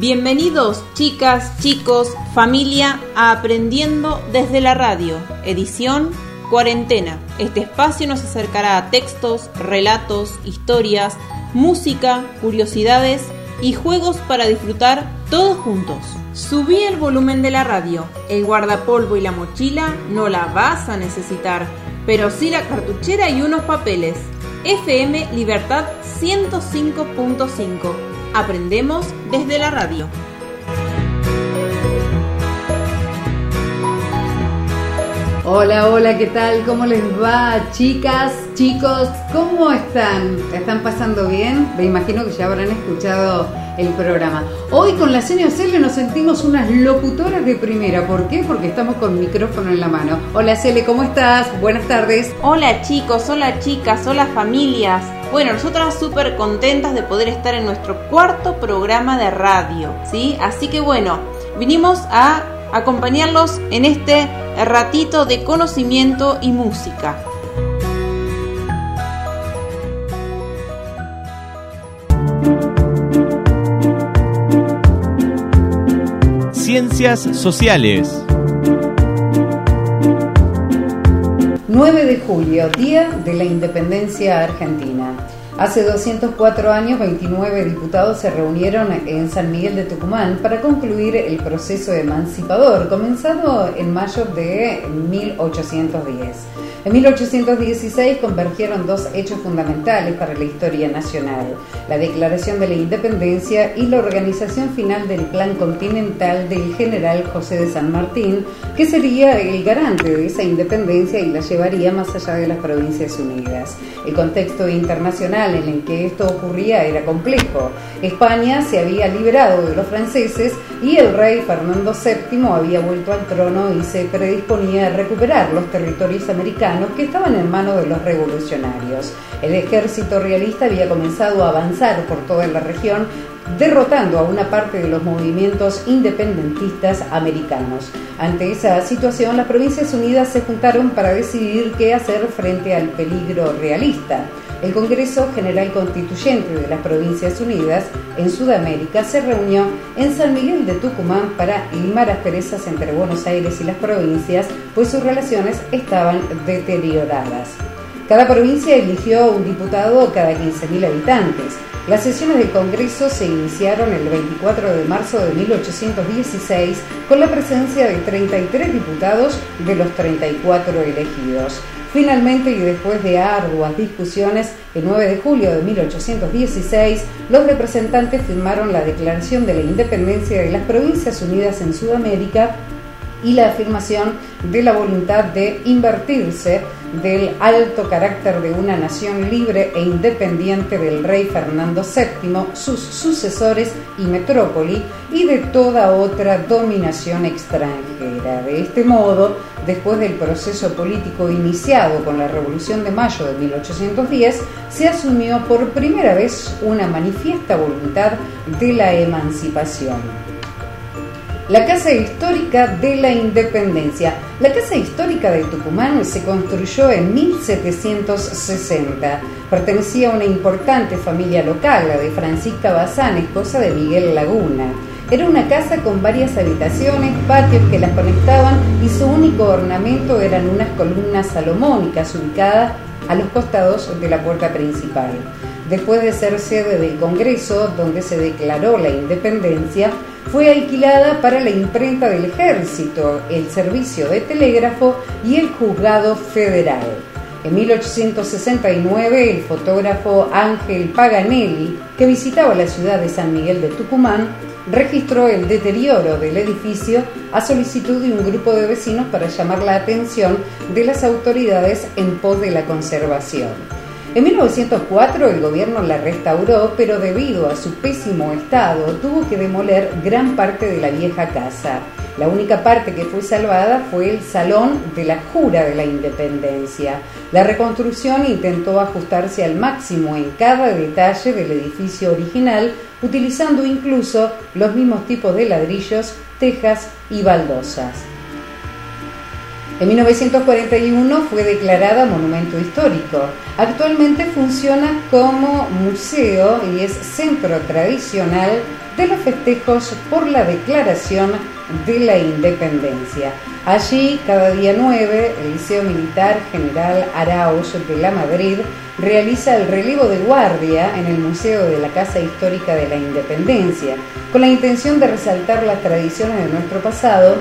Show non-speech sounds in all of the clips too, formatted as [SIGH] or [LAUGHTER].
Bienvenidos chicas, chicos, familia a Aprendiendo desde la radio, edición Cuarentena. Este espacio nos acercará a textos, relatos, historias, música, curiosidades y juegos para disfrutar todos juntos. Subí el volumen de la radio, el guardapolvo y la mochila no la vas a necesitar, pero sí la cartuchera y unos papeles. FM Libertad 105.5 Aprendemos desde la radio. Hola, hola, ¿qué tal? ¿Cómo les va, chicas, chicos? ¿Cómo están? ¿Están pasando bien? Me imagino que ya habrán escuchado el programa. Hoy con la señora Cele nos sentimos unas locutoras de primera. ¿Por qué? Porque estamos con micrófono en la mano. Hola Cele, ¿cómo estás? Buenas tardes. Hola chicos, hola chicas, hola familias. Bueno, nosotras súper contentas de poder estar en nuestro cuarto programa de radio, ¿sí? Así que bueno, vinimos a acompañarlos en este ratito de conocimiento y música. Ciencias Sociales. 9 de julio, Día de la Independencia Argentina. Hace 204 años, 29 diputados se reunieron en San Miguel de Tucumán para concluir el proceso emancipador, comenzado en mayo de 1810. En 1816 convergieron dos hechos fundamentales para la historia nacional, la declaración de la independencia y la organización final del Plan Continental del general José de San Martín, que sería el garante de esa independencia y la llevaría más allá de las Provincias Unidas. El contexto internacional en el que esto ocurría era complejo. España se había liberado de los franceses y el rey Fernando VII había vuelto al trono y se predisponía a recuperar los territorios americanos que estaban en manos de los revolucionarios. El ejército realista había comenzado a avanzar por toda la región derrotando a una parte de los movimientos independentistas americanos. Ante esa situación, las Provincias Unidas se juntaron para decidir qué hacer frente al peligro realista. El Congreso General Constituyente de las Provincias Unidas en Sudamérica se reunió en San Miguel de Tucumán para limar asperezas entre Buenos Aires y las provincias, pues sus relaciones estaban deterioradas. Cada provincia eligió un diputado cada 15.000 habitantes. Las sesiones del Congreso se iniciaron el 24 de marzo de 1816 con la presencia de 33 diputados de los 34 elegidos. Finalmente, y después de arduas discusiones, el 9 de julio de 1816, los representantes firmaron la Declaración de la Independencia de las Provincias Unidas en Sudamérica y la afirmación de la voluntad de invertirse del alto carácter de una nación libre e independiente del rey Fernando VII, sus sucesores y metrópoli, y de toda otra dominación extranjera. De este modo, después del proceso político iniciado con la Revolución de Mayo de 1810, se asumió por primera vez una manifiesta voluntad de la emancipación la Casa Histórica de la Independencia. La Casa Histórica de Tucumán se construyó en 1760. Pertenecía a una importante familia local, la de Francisca Bazán, esposa de Miguel Laguna. Era una casa con varias habitaciones, patios que las conectaban y su único ornamento eran unas columnas salomónicas ubicadas a los costados de la puerta principal. Después de ser sede del Congreso, donde se declaró la independencia, fue alquilada para la imprenta del ejército, el servicio de telégrafo y el juzgado federal. En 1869, el fotógrafo Ángel Paganelli, que visitaba la ciudad de San Miguel de Tucumán, registró el deterioro del edificio a solicitud de un grupo de vecinos para llamar la atención de las autoridades en pos de la conservación. En 1904 el gobierno la restauró, pero debido a su pésimo estado tuvo que demoler gran parte de la vieja casa. La única parte que fue salvada fue el Salón de la Jura de la Independencia. La reconstrucción intentó ajustarse al máximo en cada detalle del edificio original, utilizando incluso los mismos tipos de ladrillos, tejas y baldosas. En 1941 fue declarada monumento histórico. Actualmente funciona como museo y es centro tradicional de los festejos por la declaración de la independencia. Allí, cada día 9, el Liceo Militar General Arauz de la Madrid realiza el relevo de guardia en el Museo de la Casa Histórica de la Independencia, con la intención de resaltar las tradiciones de nuestro pasado.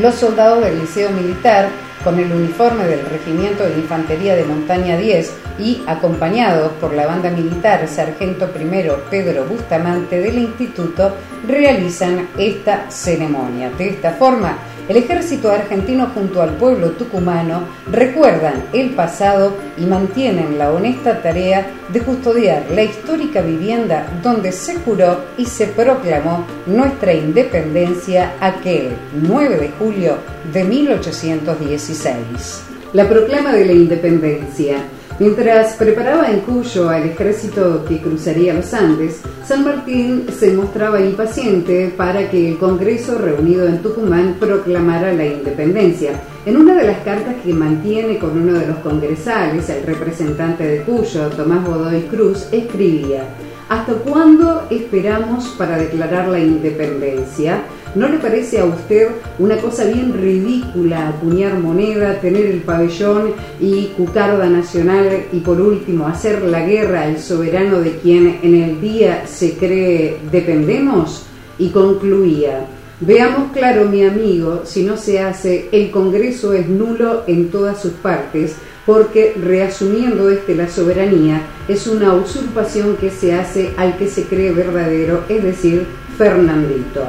Los soldados del Liceo Militar con el uniforme del Regimiento de Infantería de Montaña 10 y acompañados por la banda militar Sargento I Pedro Bustamante del Instituto, realizan esta ceremonia. De esta forma, el ejército argentino junto al pueblo tucumano recuerdan el pasado y mantienen la honesta tarea de custodiar la histórica vivienda donde se juró y se proclamó nuestra independencia aquel 9 de julio de 1816. La proclama de la independencia Mientras preparaba en Cuyo al ejército que cruzaría los Andes, San Martín se mostraba impaciente para que el Congreso reunido en Tucumán proclamara la independencia. En una de las cartas que mantiene con uno de los congresales, el representante de Cuyo, Tomás Godoy Cruz, escribía, ¿Hasta cuándo esperamos para declarar la independencia? ¿No le parece a usted una cosa bien ridícula acuñar moneda, tener el pabellón y cucarda nacional y por último hacer la guerra al soberano de quien en el día se cree dependemos? Y concluía, Veamos claro, mi amigo, si no se hace, el Congreso es nulo en todas sus partes, porque reasumiendo este la soberanía, es una usurpación que se hace al que se cree verdadero, es decir, Fernandito.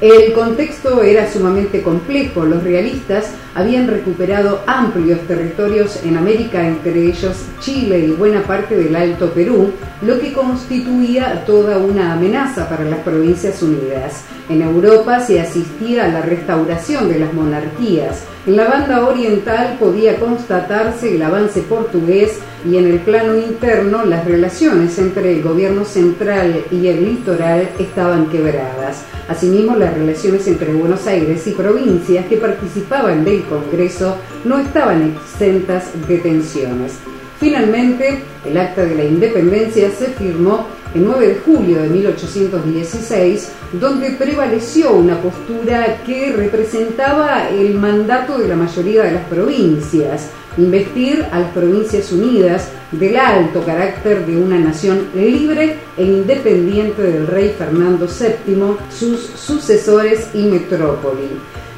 El contexto era sumamente complejo. Los realistas habían recuperado amplios territorios en América, entre ellos Chile y buena parte del Alto Perú, lo que constituía toda una amenaza para las Provincias Unidas. En Europa se asistía a la restauración de las monarquías. En la banda oriental podía constatarse el avance portugués y en el plano interno las relaciones entre el gobierno central y el litoral estaban quebradas. Asimismo, las relaciones entre Buenos Aires y provincias que participaban del Congreso no estaban exentas de tensiones. Finalmente, el acta de la independencia se firmó el 9 de julio de 1816, donde prevaleció una postura que representaba el mandato de la mayoría de las provincias, investir a las provincias unidas del alto carácter de una nación libre e independiente del rey Fernando VII, sus sucesores y metrópoli.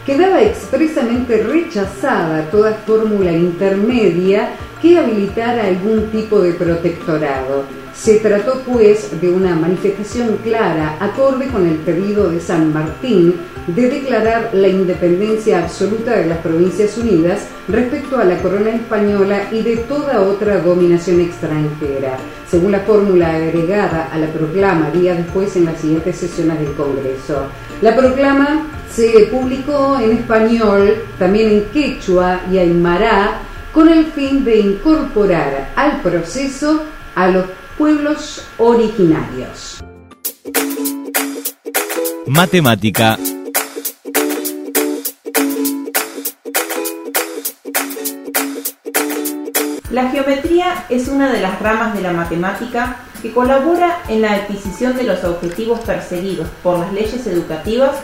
Quedaba expresamente rechazada toda fórmula intermedia que habilitara algún tipo de protectorado. Se trató pues de una manifestación clara, acorde con el pedido de San Martín, de declarar la independencia absoluta de las Provincias Unidas respecto a la corona española y de toda otra dominación extranjera, según la fórmula agregada a la proclama día después en las siguientes sesiones del Congreso. La proclama se publicó en español, también en quechua y aymara, con el fin de incorporar al proceso a los pueblos originarios. Matemática. La geometría es una de las ramas de la matemática que colabora en la adquisición de los objetivos perseguidos por las leyes educativas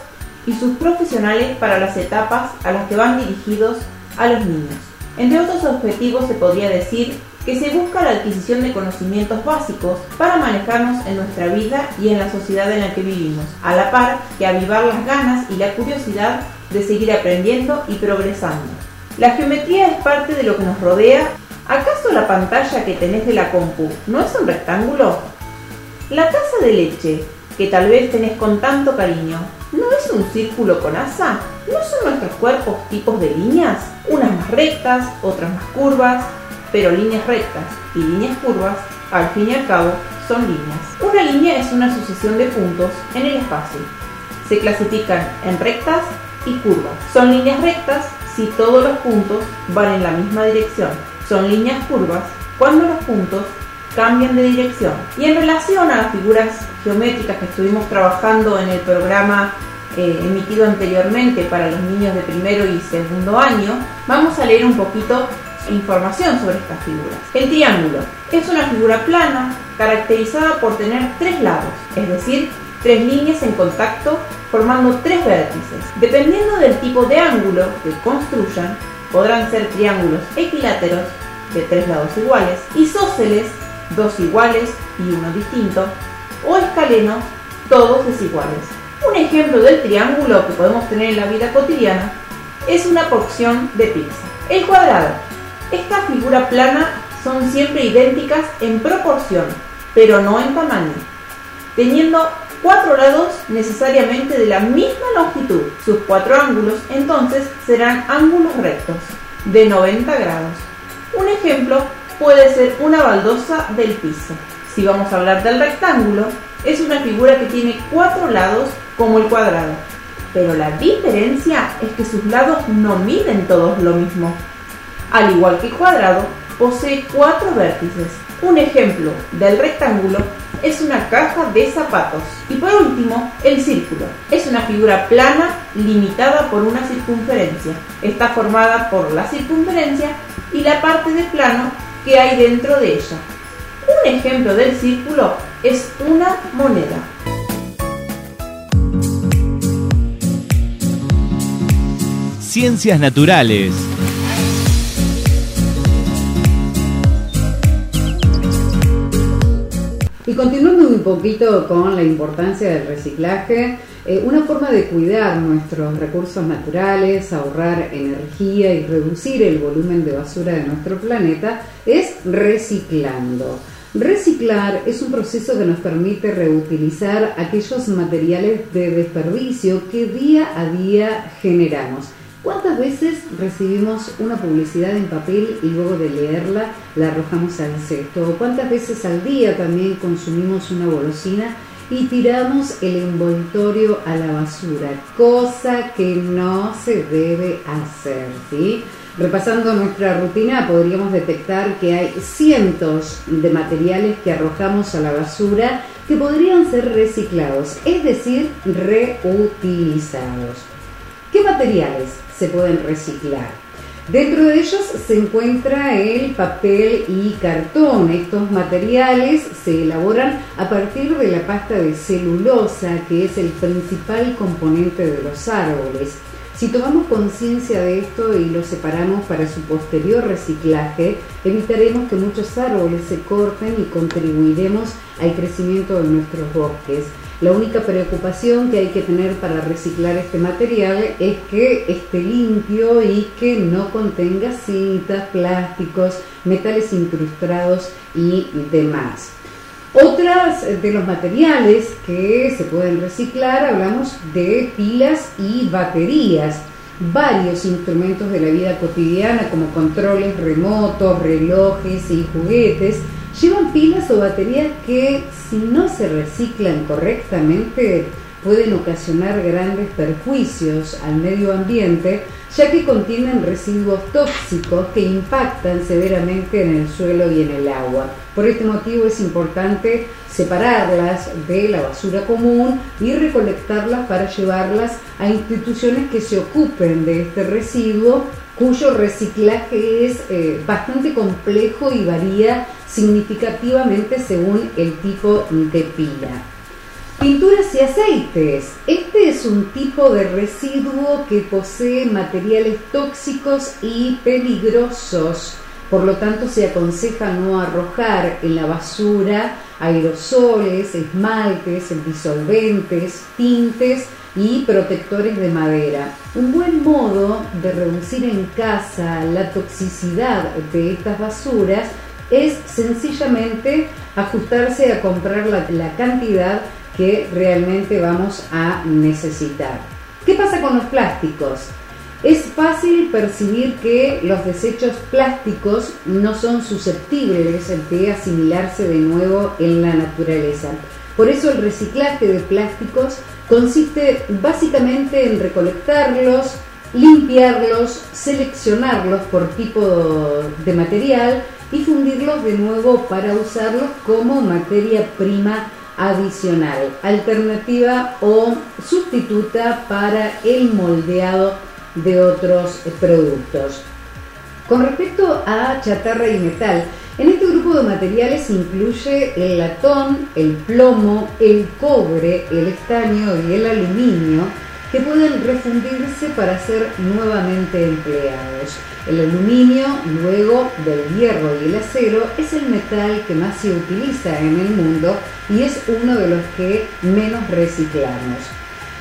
y sus profesionales para las etapas a las que van dirigidos a los niños. Entre otros objetivos se podría decir que se busca la adquisición de conocimientos básicos para manejarnos en nuestra vida y en la sociedad en la que vivimos, a la par que avivar las ganas y la curiosidad de seguir aprendiendo y progresando. La geometría es parte de lo que nos rodea. ¿Acaso la pantalla que tenés de la compu no es un rectángulo? La taza de leche, que tal vez tenés con tanto cariño, ¿no es un círculo con asa? ¿No son nuestros cuerpos tipos de líneas? Unas más rectas, otras más curvas, pero líneas rectas y líneas curvas, al fin y al cabo, son líneas. Una línea es una sucesión de puntos en el espacio. Se clasifican en rectas y curvas. Son líneas rectas si todos los puntos van en la misma dirección. Son líneas curvas cuando los puntos cambian de dirección. Y en relación a las figuras geométricas que estuvimos trabajando en el programa eh, emitido anteriormente para los niños de primero y segundo año, vamos a leer un poquito información sobre estas figuras. El triángulo es una figura plana caracterizada por tener tres lados, es decir, tres líneas en contacto formando tres vértices. Dependiendo del tipo de ángulo que construyan, podrán ser triángulos equiláteros de tres lados iguales, isósceles, dos iguales y uno distinto, o escalenos, todos desiguales. Un ejemplo del triángulo que podemos tener en la vida cotidiana es una porción de pizza. El cuadrado. Esta figura plana son siempre idénticas en proporción, pero no en tamaño, teniendo cuatro lados necesariamente de la misma longitud. Sus cuatro ángulos entonces serán ángulos rectos de 90 grados. Un ejemplo puede ser una baldosa del piso. Si vamos a hablar del rectángulo, es una figura que tiene cuatro lados como el cuadrado, pero la diferencia es que sus lados no miden todos lo mismo. Al igual que el cuadrado, posee cuatro vértices. Un ejemplo del rectángulo es una caja de zapatos. Y por último, el círculo. Es una figura plana limitada por una circunferencia. Está formada por la circunferencia y la parte de plano que hay dentro de ella. Un ejemplo del círculo es una moneda. Ciencias naturales. Continuando un poquito con la importancia del reciclaje, eh, una forma de cuidar nuestros recursos naturales, ahorrar energía y reducir el volumen de basura de nuestro planeta es reciclando. Reciclar es un proceso que nos permite reutilizar aquellos materiales de desperdicio que día a día generamos. ¿Cuántas veces recibimos una publicidad en papel y luego de leerla la arrojamos al cesto? ¿Cuántas veces al día también consumimos una golosina y tiramos el envoltorio a la basura? Cosa que no se debe hacer, ¿sí? Repasando nuestra rutina podríamos detectar que hay cientos de materiales que arrojamos a la basura que podrían ser reciclados, es decir, reutilizados. ¿Qué materiales se pueden reciclar? Dentro de ellos se encuentra el papel y cartón. Estos materiales se elaboran a partir de la pasta de celulosa, que es el principal componente de los árboles. Si tomamos conciencia de esto y lo separamos para su posterior reciclaje, evitaremos que muchos árboles se corten y contribuiremos al crecimiento de nuestros bosques. La única preocupación que hay que tener para reciclar este material es que esté limpio y que no contenga cintas, plásticos, metales incrustados y demás. Otras de los materiales que se pueden reciclar, hablamos de pilas y baterías. Varios instrumentos de la vida cotidiana como controles remotos, relojes y juguetes llevan pilas o baterías que si no se reciclan correctamente pueden ocasionar grandes perjuicios al medio ambiente ya que contienen residuos tóxicos que impactan severamente en el suelo y en el agua. Por este motivo es importante separarlas de la basura común y recolectarlas para llevarlas a instituciones que se ocupen de este residuo cuyo reciclaje es eh, bastante complejo y varía significativamente según el tipo de pila. Pinturas y aceites. Este es un tipo de residuo que posee materiales tóxicos y peligrosos. Por lo tanto, se aconseja no arrojar en la basura aerosoles, esmaltes, disolventes, tintes y protectores de madera. Un buen modo de reducir en casa la toxicidad de estas basuras es sencillamente ajustarse a comprar la, la cantidad que realmente vamos a necesitar. ¿Qué pasa con los plásticos? Es fácil percibir que los desechos plásticos no son susceptibles de asimilarse de nuevo en la naturaleza. Por eso el reciclaje de plásticos consiste básicamente en recolectarlos, limpiarlos, seleccionarlos por tipo de material y fundirlos de nuevo para usarlos como materia prima adicional, alternativa o sustituta para el moldeado de otros productos. Con respecto a chatarra y metal, en este grupo de materiales incluye el latón, el plomo, el cobre, el estaño y el aluminio que pueden refundirse para ser nuevamente empleados. El aluminio, luego del hierro y el acero, es el metal que más se utiliza en el mundo y es uno de los que menos reciclamos.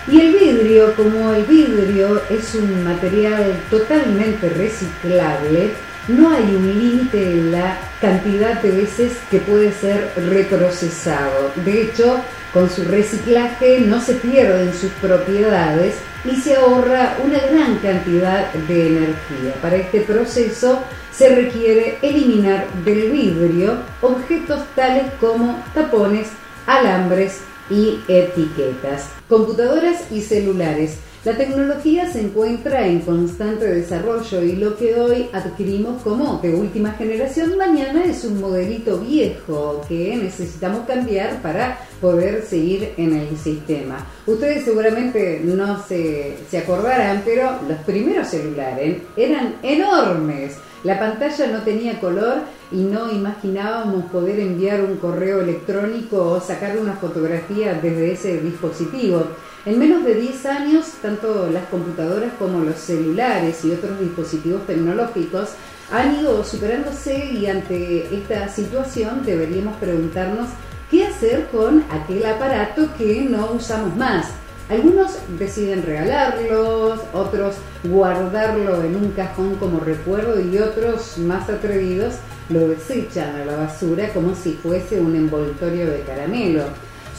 Y el vidrio, como el vidrio es un material totalmente reciclable, no hay un límite en la cantidad de veces que puede ser reprocesado. De hecho, con su reciclaje no se pierden sus propiedades y se ahorra una gran cantidad de energía. Para este proceso se requiere eliminar del vidrio objetos tales como tapones, alambres y etiquetas. Computadoras y celulares la tecnología se encuentra en constante desarrollo y lo que hoy adquirimos como de última generación mañana es un modelito viejo que necesitamos cambiar para poder seguir en el sistema. Ustedes seguramente no se, se acordarán, pero los primeros celulares eran enormes. La pantalla no tenía color y no imaginábamos poder enviar un correo electrónico o sacar una fotografía desde ese dispositivo. En menos de 10 años, tanto las computadoras como los celulares y otros dispositivos tecnológicos han ido superándose y ante esta situación deberíamos preguntarnos qué hacer con aquel aparato que no usamos más. Algunos deciden regalarlos, otros guardarlo en un cajón como recuerdo y otros más atrevidos lo desechan a la basura como si fuese un envoltorio de caramelo.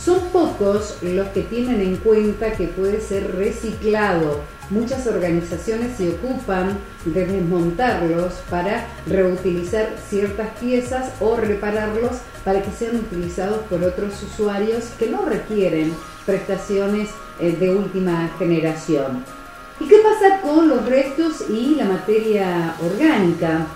Son pocos los que tienen en cuenta que puede ser reciclado. Muchas organizaciones se ocupan de desmontarlos para reutilizar ciertas piezas o repararlos para que sean utilizados por otros usuarios que no requieren prestaciones eh, de última generación. ¿Y qué pasa con los restos y la materia orgánica?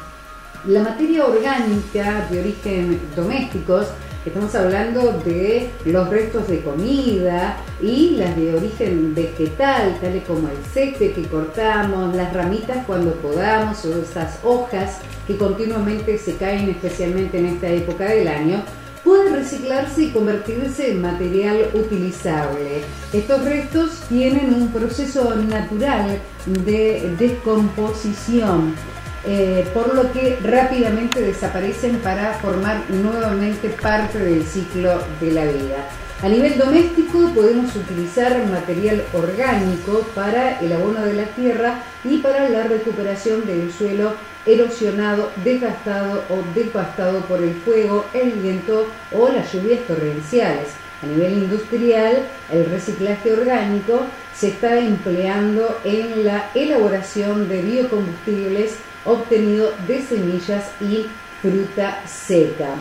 La materia orgánica de origen domésticos Estamos hablando de los restos de comida y las de origen vegetal, tales como el césped que cortamos, las ramitas cuando podamos o esas hojas que continuamente se caen, especialmente en esta época del año, puede reciclarse y convertirse en material utilizable. Estos restos tienen un proceso natural de descomposición eh, por lo que rápidamente desaparecen para formar nuevamente parte del ciclo de la vida. A nivel doméstico podemos utilizar material orgánico para el abono de la tierra y para la recuperación del suelo erosionado, desgastado o devastado por el fuego, el viento o las lluvias torrenciales. A nivel industrial, el reciclaje orgánico se está empleando en la elaboración de biocombustibles obtenido de semillas y fruta seca.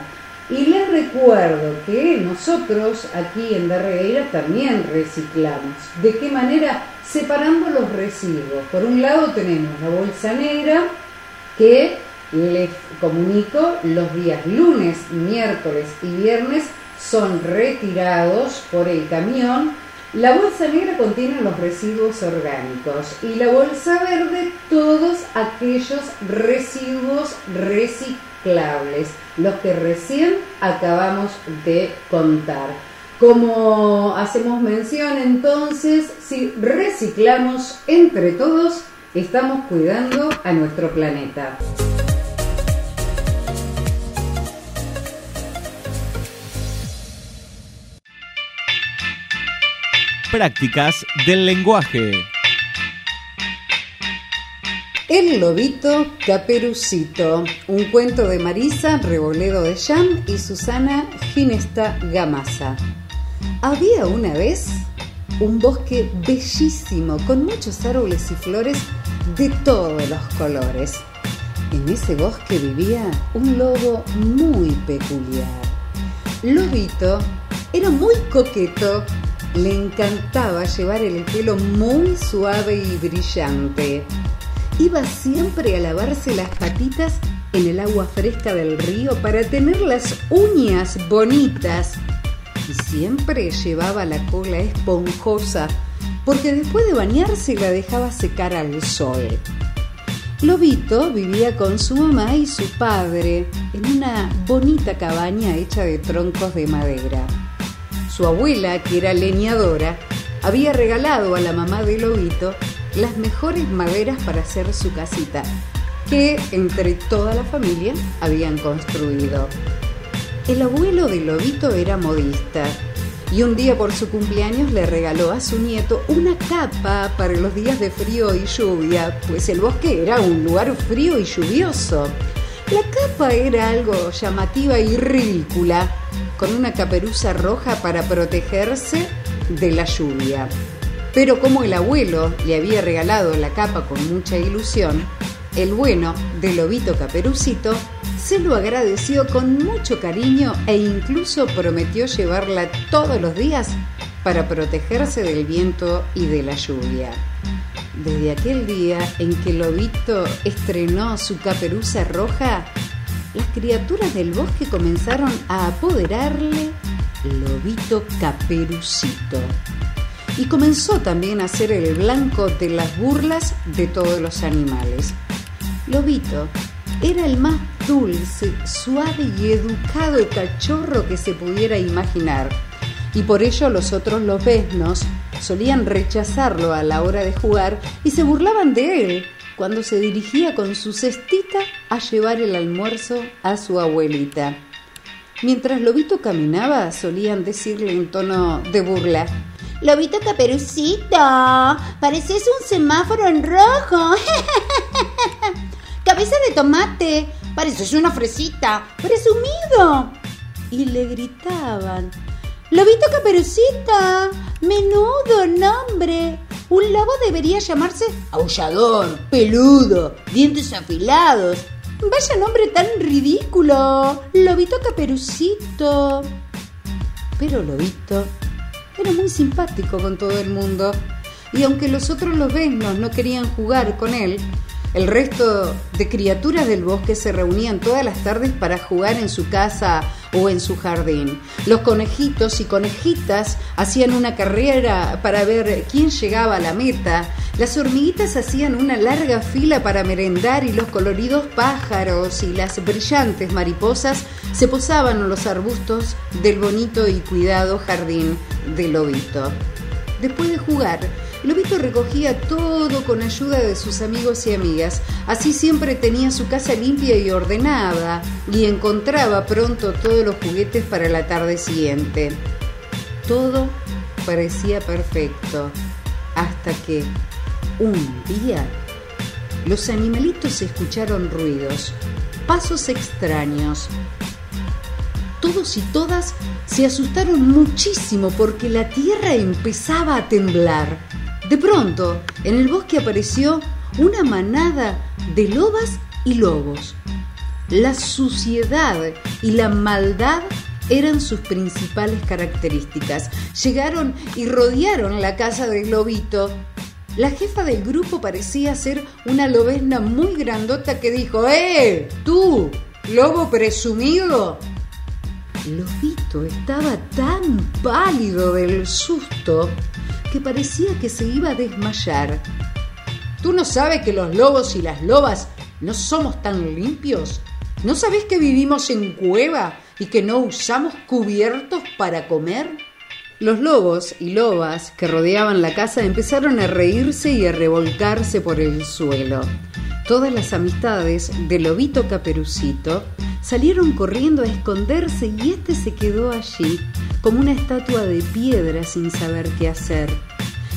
Y les recuerdo que nosotros aquí en Darreira también reciclamos. ¿De qué manera? Separando los residuos. Por un lado tenemos la bolsa negra que les comunico los días lunes, miércoles y viernes son retirados por el camión la bolsa negra contiene los residuos orgánicos y la bolsa verde todos aquellos residuos reciclables, los que recién acabamos de contar. Como hacemos mención entonces, si reciclamos entre todos, estamos cuidando a nuestro planeta. Prácticas del lenguaje. El lobito caperucito, un cuento de Marisa Reboledo de Jam y Susana Ginesta Gamasa. Había una vez un bosque bellísimo con muchos árboles y flores de todos los colores. En ese bosque vivía un lobo muy peculiar. Lobito era muy coqueto le encantaba llevar el pelo muy suave y brillante. Iba siempre a lavarse las patitas en el agua fresca del río para tener las uñas bonitas. Y siempre llevaba la cola esponjosa porque después de bañarse la dejaba secar al sol. Lobito vivía con su mamá y su padre en una bonita cabaña hecha de troncos de madera. Su abuela, que era leñadora, había regalado a la mamá de Lobito las mejores maderas para hacer su casita, que entre toda la familia habían construido. El abuelo de Lobito era modista y un día por su cumpleaños le regaló a su nieto una capa para los días de frío y lluvia, pues el bosque era un lugar frío y lluvioso. La capa era algo llamativa y ridícula, con una caperuza roja para protegerse de la lluvia. Pero como el abuelo le había regalado la capa con mucha ilusión, el bueno de Lobito Caperucito se lo agradeció con mucho cariño e incluso prometió llevarla todos los días para protegerse del viento y de la lluvia. Desde aquel día en que Lobito estrenó su caperuza roja, las criaturas del bosque comenzaron a apoderarle Lobito Caperucito. Y comenzó también a ser el blanco de las burlas de todos los animales. Lobito era el más dulce, suave y educado cachorro que se pudiera imaginar, y por ello los otros lobesnos solían rechazarlo a la hora de jugar y se burlaban de él cuando se dirigía con su cestita a llevar el almuerzo a su abuelita. Mientras Lobito caminaba, solían decirle en tono de burla, Lobito Caperucito, pareces un semáforo en rojo. [LAUGHS] Cabeza de tomate, pareces una fresita, presumido. Y le gritaban, Lobito Caperucita, menudo nombre. Un lobo debería llamarse aullador, peludo, dientes afilados. Vaya nombre tan ridículo. Lobito Caperucito. Pero Lobito era muy simpático con todo el mundo. Y aunque los otros lobesnos no querían jugar con él, el resto de criaturas del bosque se reunían todas las tardes para jugar en su casa o en su jardín. Los conejitos y conejitas hacían una carrera para ver quién llegaba a la meta. Las hormiguitas hacían una larga fila para merendar y los coloridos pájaros y las brillantes mariposas se posaban en los arbustos del bonito y cuidado jardín del lobito. Después de jugar, Lobito recogía todo con ayuda de sus amigos y amigas. Así siempre tenía su casa limpia y ordenada y encontraba pronto todos los juguetes para la tarde siguiente. Todo parecía perfecto hasta que un día los animalitos escucharon ruidos, pasos extraños. Todos y todas se asustaron muchísimo porque la tierra empezaba a temblar. De pronto, en el bosque apareció una manada de lobas y lobos. La suciedad y la maldad eran sus principales características. Llegaron y rodearon la casa del lobito. La jefa del grupo parecía ser una lobesna muy grandota que dijo, ¡Eh! ¡Tú! ¡Lobo presumido! Lobito estaba tan pálido del susto que parecía que se iba a desmayar. ¿Tú no sabes que los lobos y las lobas no somos tan limpios? ¿No sabes que vivimos en cueva y que no usamos cubiertos para comer? Los lobos y lobas que rodeaban la casa empezaron a reírse y a revolcarse por el suelo. Todas las amistades de Lobito Caperucito salieron corriendo a esconderse y este se quedó allí como una estatua de piedra sin saber qué hacer.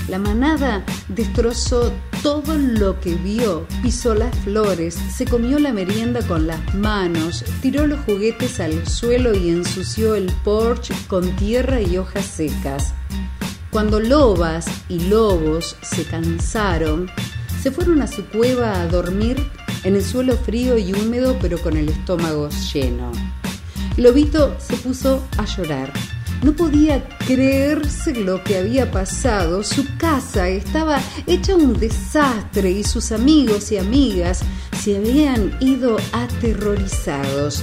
La manada destrozó todo lo que vio, pisó las flores, se comió la merienda con las manos, tiró los juguetes al suelo y ensució el porche con tierra y hojas secas. Cuando lobas y lobos se cansaron, se fueron a su cueva a dormir en el suelo frío y húmedo pero con el estómago lleno. Lobito se puso a llorar. No podía creerse lo que había pasado. Su casa estaba hecha un desastre y sus amigos y amigas se habían ido aterrorizados.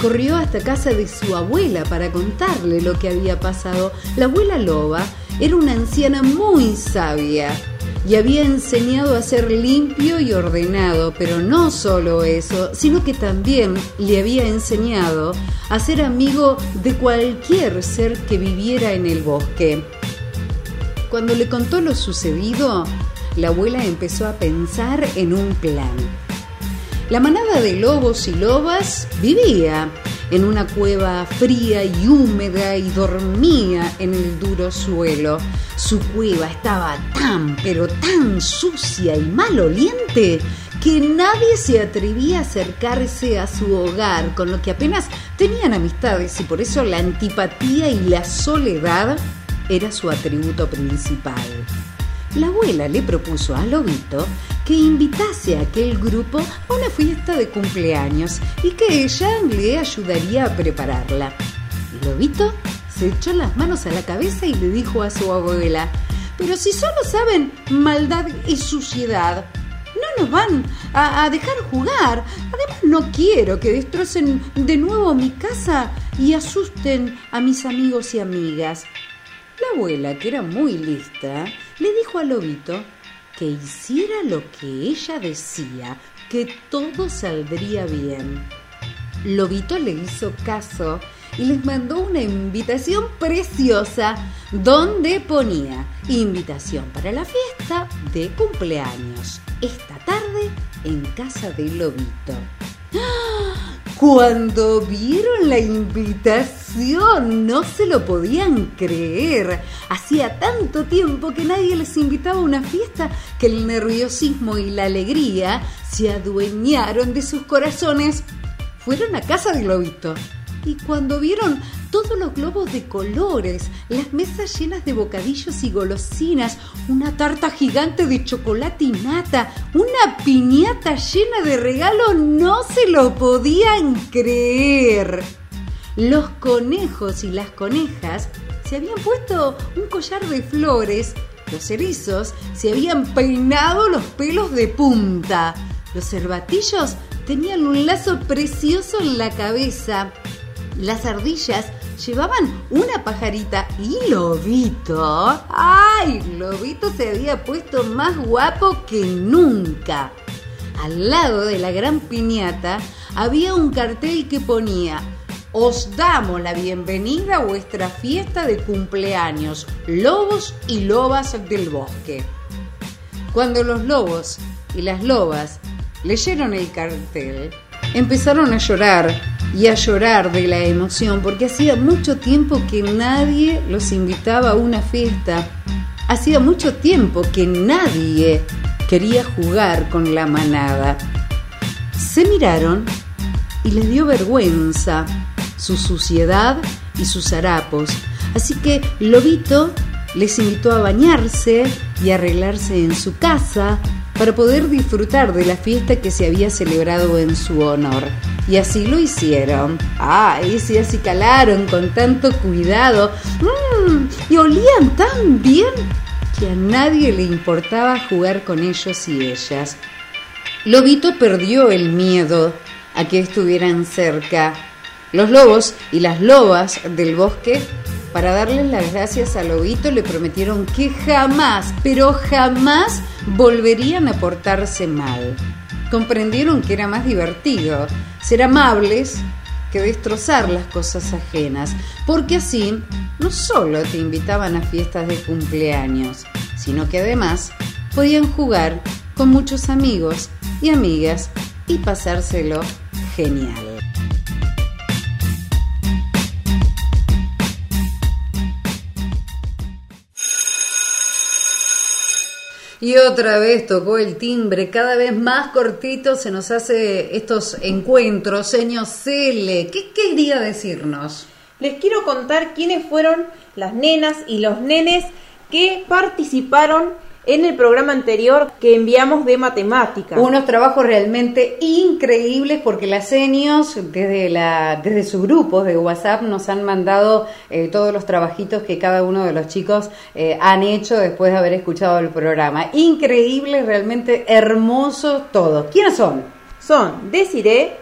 Corrió hasta casa de su abuela para contarle lo que había pasado. La abuela loba era una anciana muy sabia y había enseñado a ser limpio y ordenado, pero no solo eso, sino que también le había enseñado a ser amigo de cualquier ser que viviera en el bosque. Cuando le contó lo sucedido, la abuela empezó a pensar en un plan. La manada de lobos y lobas vivía en una cueva fría y húmeda y dormía en el duro suelo. Su cueva estaba tan, pero tan sucia y maloliente que nadie se atrevía a acercarse a su hogar, con lo que apenas tenían amistades y por eso la antipatía y la soledad era su atributo principal. La abuela le propuso a Lobito que invitase a aquel grupo a una fiesta de cumpleaños y que ella le ayudaría a prepararla. Lobito se echó las manos a la cabeza y le dijo a su abuela, pero si solo saben maldad y suciedad, no nos van a, a, dejar jugar. Además, no quiero que destrocen de nuevo mi casa y asusten a mis amigos y amigas. La abuela, que era muy lista, dijo a Lobito que hiciera lo que ella decía, que todo saldría bien. Lobito le hizo caso y les mandó una invitación preciosa donde ponía invitación para la fiesta de cumpleaños esta tarde en casa de Lobito. ¡Ah! Cuando vieron la invitación no se lo podían creer. Hacía tanto tiempo que nadie les invitaba a una fiesta que el nerviosismo y la alegría se adueñaron de sus corazones. Fueron a casa de Globito y cuando vieron todos los globos de colores, las mesas llenas de bocadillos y golosinas, una tarta gigante de chocolate y nata, una piñata llena de regalos, no se lo podían creer. Los conejos y las conejas se habían puesto un collar de flores, los erizos se habían peinado los pelos de punta, los cervatillos tenían un lazo precioso en la cabeza, las ardillas llevaban una pajarita y Lobito, ¡ay! Lobito se había puesto más guapo que nunca. Al lado de la gran piñata había un cartel que ponía os damos la bienvenida a vuestra fiesta de cumpleaños, lobos y lobas del bosque. Cuando los lobos y las lobas leyeron el cartel, empezaron a llorar y a llorar de la emoción porque hacía mucho tiempo que nadie los invitaba a una fiesta. Hacía mucho tiempo que nadie quería jugar con la manada. Se miraron y les dio vergüenza su suciedad y sus harapos. Así que Lobito les invitó a bañarse y arreglarse en su casa para poder disfrutar de la fiesta que se había celebrado en su honor. Y así lo hicieron. ¡Ay! Sí, así calaron con tanto cuidado. ¡Mmm! Y olían tan bien que a nadie le importaba jugar con ellos y ellas. Lobito perdió el miedo a que estuvieran cerca. Los lobos y las lobas del bosque para darles las gracias a Lobito le prometieron que jamás, pero jamás volverían a portarse mal. Comprendieron que era más divertido ser amables que destrozar las cosas ajenas, porque así no solo te invitaban a fiestas de cumpleaños, sino que además podían jugar con muchos amigos y amigas y pasárselo genial. Y otra vez tocó el timbre, cada vez más cortito se nos hace estos encuentros. Señor Cele, ¿qué quería decirnos? Les quiero contar quiénes fueron las nenas y los nenes que participaron en el programa anterior que enviamos de matemáticas. Unos trabajos realmente increíbles porque las senios desde, la, desde sus grupos de WhatsApp nos han mandado eh, todos los trabajitos que cada uno de los chicos eh, han hecho después de haber escuchado el programa. Increíbles, realmente hermosos todos. ¿Quiénes son? Son Desiree,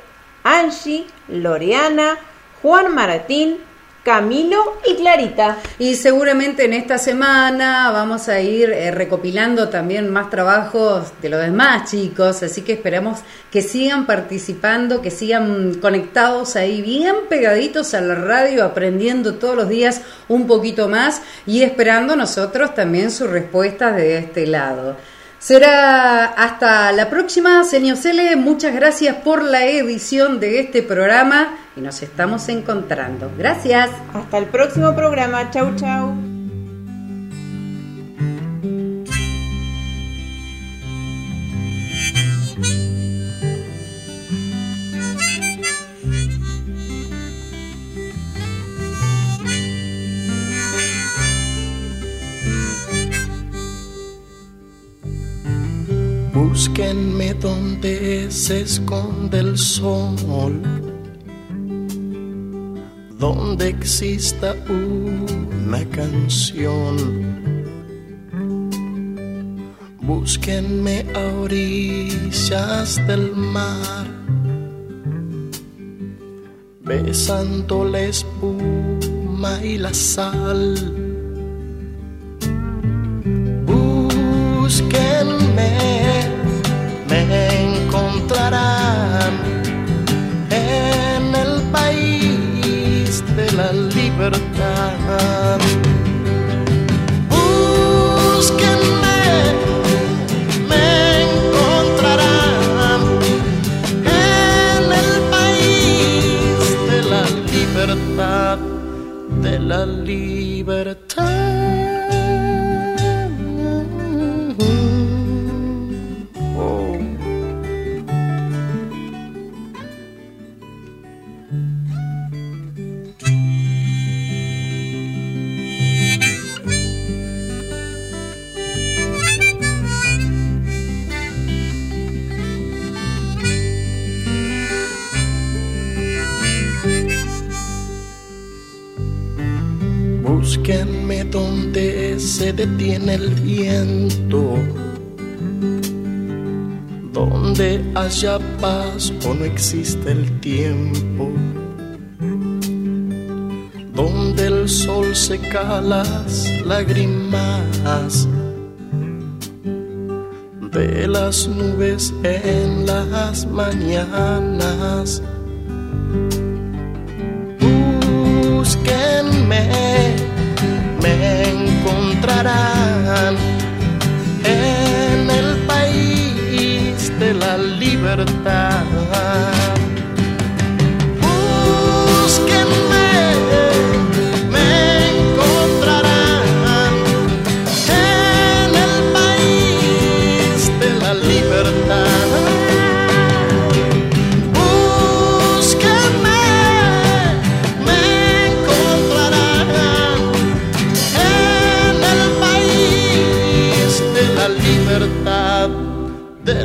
Angie, Loreana, Juan Maratín, Camilo y Clarita. Y seguramente en esta semana vamos a ir eh, recopilando también más trabajos de los demás chicos, así que esperamos que sigan participando, que sigan conectados ahí bien pegaditos a la radio, aprendiendo todos los días un poquito más y esperando nosotros también sus respuestas de este lado. Será hasta la próxima, señor Cele. Muchas gracias por la edición de este programa y nos estamos encontrando. Gracias. Hasta el próximo programa. Chau, chau. Donde se esconde el sol, donde exista una canción. Búsquenme a orillas del mar, besando la espuma y la sal. Búsquenme en el país de la libertad. Búsquenme, me encontrarán en el país de la libertad, de la libertad. Se detiene el viento, donde haya paz o no existe el tiempo, donde el sol seca las lágrimas de las nubes en las mañanas. Búsquenme me encontrarán en el país de la libertad.